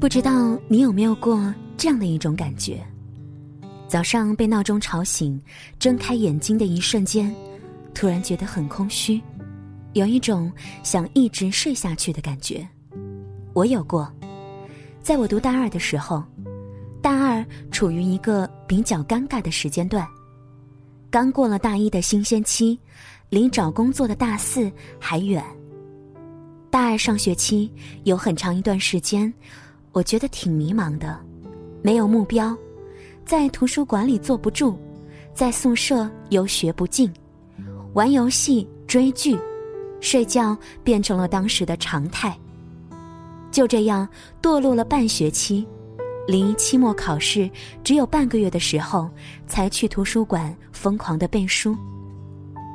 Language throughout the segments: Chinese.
不知道你有没有过这样的一种感觉：早上被闹钟吵醒，睁开眼睛的一瞬间，突然觉得很空虚，有一种想一直睡下去的感觉。我有过，在我读大二的时候，大二处于一个比较尴尬的时间段，刚过了大一的新鲜期，离找工作的大四还远。大二上学期有很长一段时间。我觉得挺迷茫的，没有目标，在图书馆里坐不住，在宿舍又学不进，玩游戏、追剧、睡觉变成了当时的常态。就这样堕落了半学期，离期末考试只有半个月的时候，才去图书馆疯狂的背书。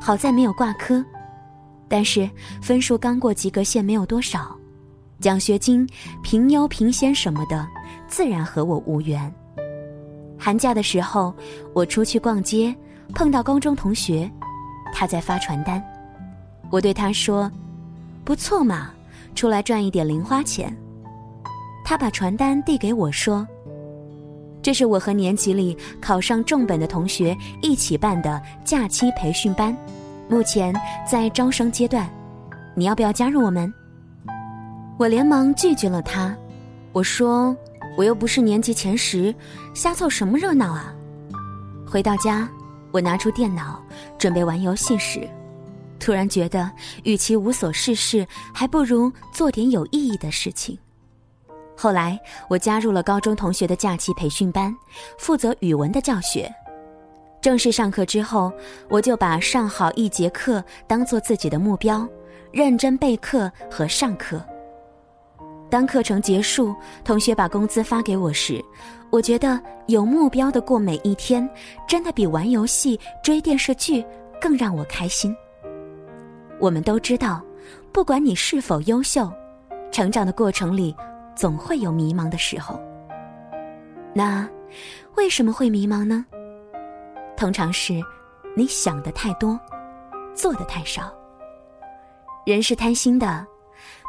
好在没有挂科，但是分数刚过及格线没有多少。奖学金、评优、评先什么的，自然和我无缘。寒假的时候，我出去逛街，碰到高中同学，他在发传单。我对他说：“不错嘛，出来赚一点零花钱。”他把传单递给我说：“这是我和年级里考上重本的同学一起办的假期培训班，目前在招生阶段，你要不要加入我们？”我连忙拒绝了他，我说：“我又不是年级前十，瞎凑什么热闹啊！”回到家，我拿出电脑准备玩游戏时，突然觉得，与其无所事事，还不如做点有意义的事情。后来，我加入了高中同学的假期培训班，负责语文的教学。正式上课之后，我就把上好一节课当做自己的目标，认真备课和上课。当课程结束，同学把工资发给我时，我觉得有目标的过每一天，真的比玩游戏、追电视剧更让我开心。我们都知道，不管你是否优秀，成长的过程里总会有迷茫的时候。那为什么会迷茫呢？通常是你想的太多，做的太少。人是贪心的。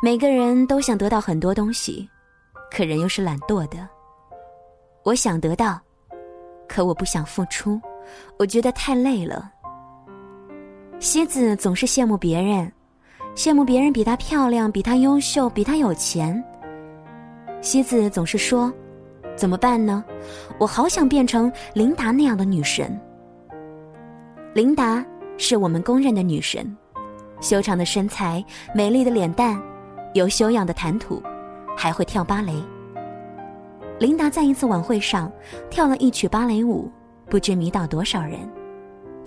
每个人都想得到很多东西，可人又是懒惰的。我想得到，可我不想付出，我觉得太累了。西子总是羡慕别人，羡慕别人比她漂亮，比她优秀，比她有钱。西子总是说：“怎么办呢？我好想变成琳达那样的女神。”琳达是我们公认的女神，修长的身材，美丽的脸蛋。有修养的谈吐，还会跳芭蕾。琳达在一次晚会上跳了一曲芭蕾舞，不知迷倒多少人。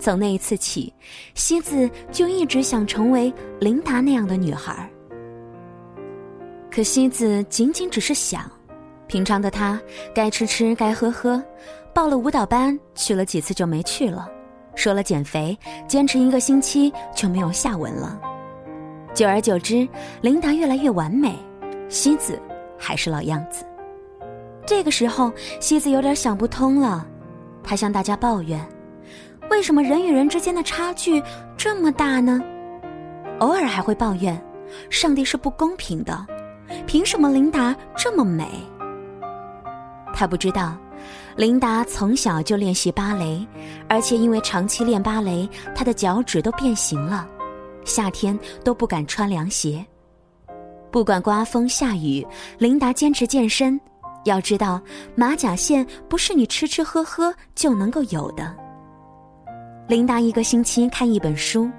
从那一次起，西子就一直想成为琳达那样的女孩。可西子仅仅只是想，平常的她该吃吃该喝喝，报了舞蹈班去了几次就没去了，说了减肥，坚持一个星期就没有下文了。久而久之，琳达越来越完美，西子还是老样子。这个时候，西子有点想不通了，他向大家抱怨：“为什么人与人之间的差距这么大呢？”偶尔还会抱怨：“上帝是不公平的，凭什么琳达这么美？”他不知道，琳达从小就练习芭蕾，而且因为长期练芭蕾，她的脚趾都变形了。夏天都不敢穿凉鞋，不管刮风下雨，琳达坚持健身。要知道，马甲线不是你吃吃喝喝就能够有的。琳达一个星期看一本书，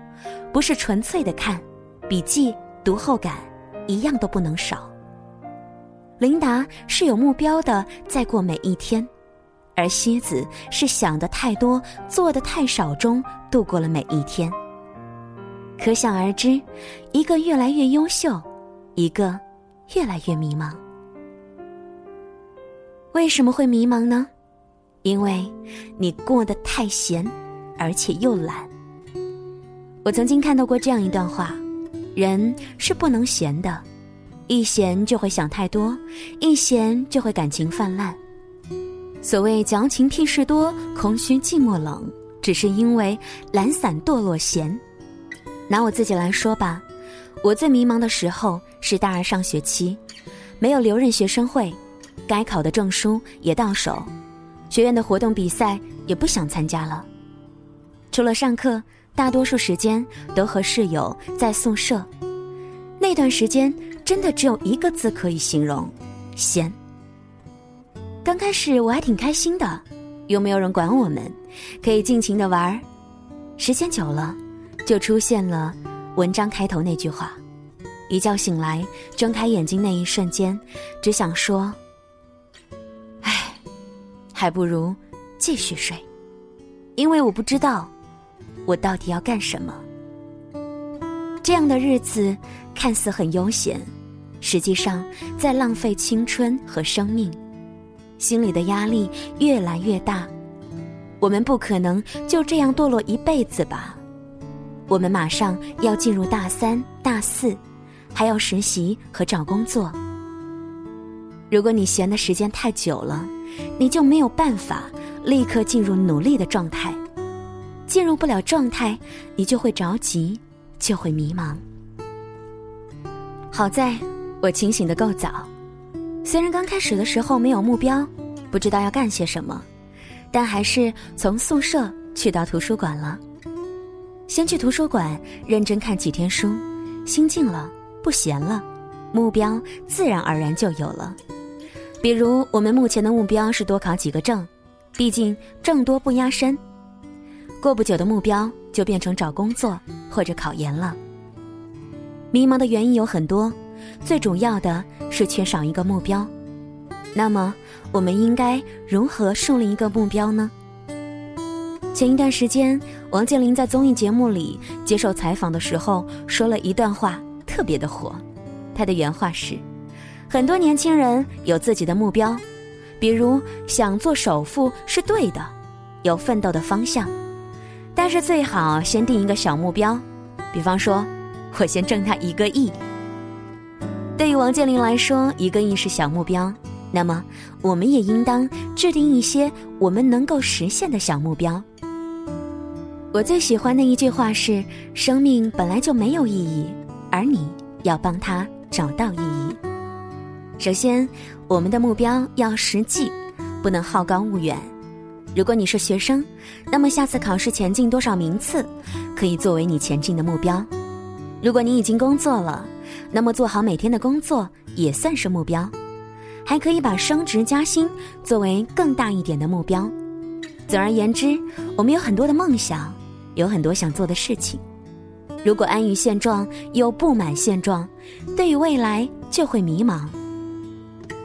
不是纯粹的看，笔记、读后感一样都不能少。琳达是有目标的，在过每一天，而蝎子是想的太多，做的太少中度过了每一天。可想而知，一个越来越优秀，一个越来越迷茫。为什么会迷茫呢？因为你过得太闲，而且又懒。我曾经看到过这样一段话：人是不能闲的，一闲就会想太多，一闲就会感情泛滥。所谓矫情屁事多，空虚寂寞冷，只是因为懒散堕落闲。拿我自己来说吧，我最迷茫的时候是大二上学期，没有留任学生会，该考的证书也到手，学院的活动比赛也不想参加了。除了上课，大多数时间都和室友在宿舍。那段时间真的只有一个字可以形容：闲。刚开始我还挺开心的，又没有人管我们，可以尽情的玩儿。时间久了，就出现了文章开头那句话：一觉醒来，睁开眼睛那一瞬间，只想说：“唉，还不如继续睡，因为我不知道我到底要干什么。”这样的日子看似很悠闲，实际上在浪费青春和生命。心里的压力越来越大，我们不可能就这样堕落一辈子吧？我们马上要进入大三、大四，还要实习和找工作。如果你闲的时间太久了，你就没有办法立刻进入努力的状态。进入不了状态，你就会着急，就会迷茫。好在我清醒的够早。虽然刚开始的时候没有目标，不知道要干些什么，但还是从宿舍去到图书馆了。先去图书馆认真看几天书，心静了，不闲了，目标自然而然就有了。比如我们目前的目标是多考几个证，毕竟证多不压身。过不久的目标就变成找工作或者考研了。迷茫的原因有很多。最主要的是缺少一个目标，那么我们应该如何树立一个目标呢？前一段时间，王健林在综艺节目里接受采访的时候说了一段话，特别的火。他的原话是：很多年轻人有自己的目标，比如想做首富是对的，有奋斗的方向，但是最好先定一个小目标，比方说，我先挣他一个亿。对于王健林来说，一个亿是小目标，那么我们也应当制定一些我们能够实现的小目标。我最喜欢的一句话是：“生命本来就没有意义，而你要帮他找到意义。”首先，我们的目标要实际，不能好高骛远。如果你是学生，那么下次考试前进多少名次，可以作为你前进的目标。如果你已经工作了，那么做好每天的工作也算是目标，还可以把升职加薪作为更大一点的目标。总而言之，我们有很多的梦想，有很多想做的事情。如果安于现状又不满现状，对于未来就会迷茫。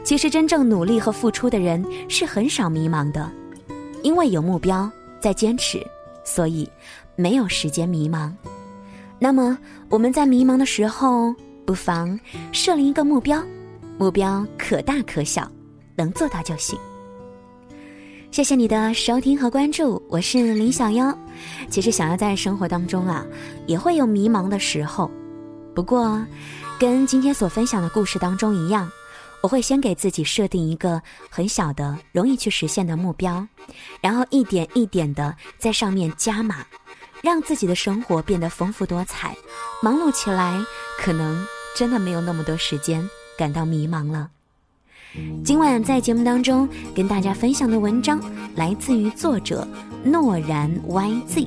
其实真正努力和付出的人是很少迷茫的，因为有目标在坚持，所以没有时间迷茫。那么我们在迷茫的时候。不妨设立一个目标，目标可大可小，能做到就行。谢谢你的收听和关注，我是林小妖。其实想要在生活当中啊，也会有迷茫的时候，不过跟今天所分享的故事当中一样，我会先给自己设定一个很小的、容易去实现的目标，然后一点一点的在上面加码。让自己的生活变得丰富多彩，忙碌起来，可能真的没有那么多时间感到迷茫了。今晚在节目当中跟大家分享的文章来自于作者诺然 YZ，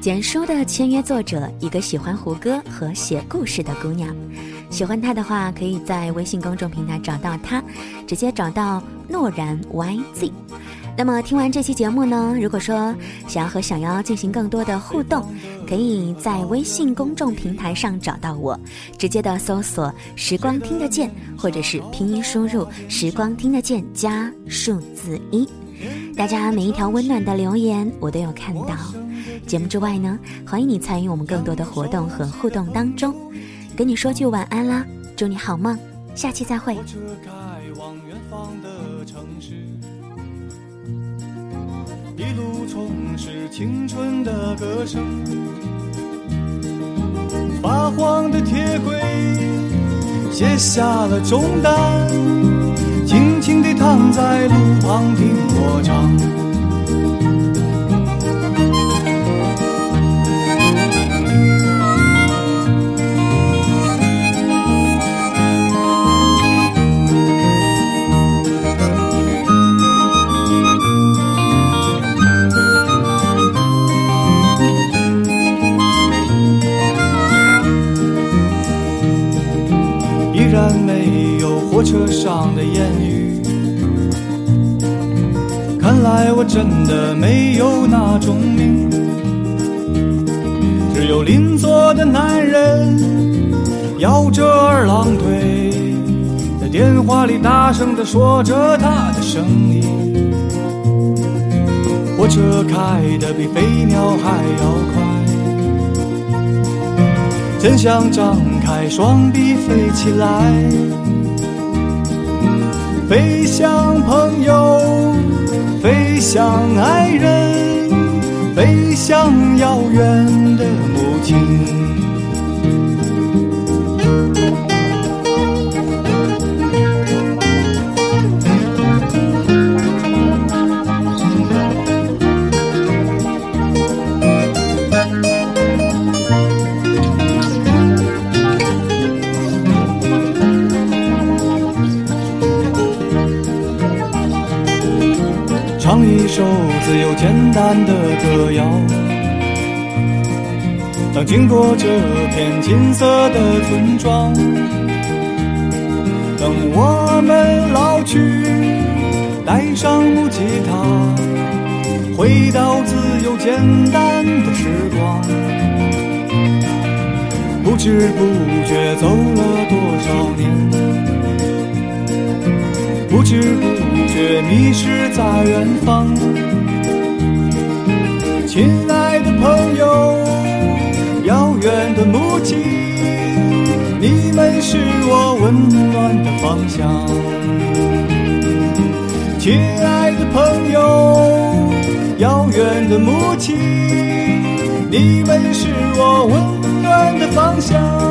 简书的签约作者，一个喜欢胡歌和写故事的姑娘。喜欢她的话，可以在微信公众平台找到她，直接找到诺然 YZ。那么听完这期节目呢，如果说想要和小妖进行更多的互动，可以在微信公众平台上找到我，直接的搜索“时光听得见”或者是拼音输入“时光听得见”加数字一。大家每一条温暖的留言我都有看到。节目之外呢，欢迎你参与我们更多的活动和互动当中。跟你说句晚安啦，祝你好梦，下期再会。一路充斥青春的歌声，发黄的铁轨卸下了重担，轻轻地躺在路旁听我唱。我真的没有那种命，只有邻座的男人摇着二郎腿，在电话里大声地说着他的生意。火车开得比飞鸟还要快，真想张开双臂飞起来，飞向朋友。向爱人，飞向遥远。唱一首自由简单的歌谣。当经过这片金色的村庄，等我们老去，带上木吉他，回到自由简单的时光。不知不觉走了多少年，不知不。却迷失在远方，亲爱的朋友，遥远的母亲，你们是我温暖的方向。亲爱的朋友，遥远的母亲，你们是我温暖的方向。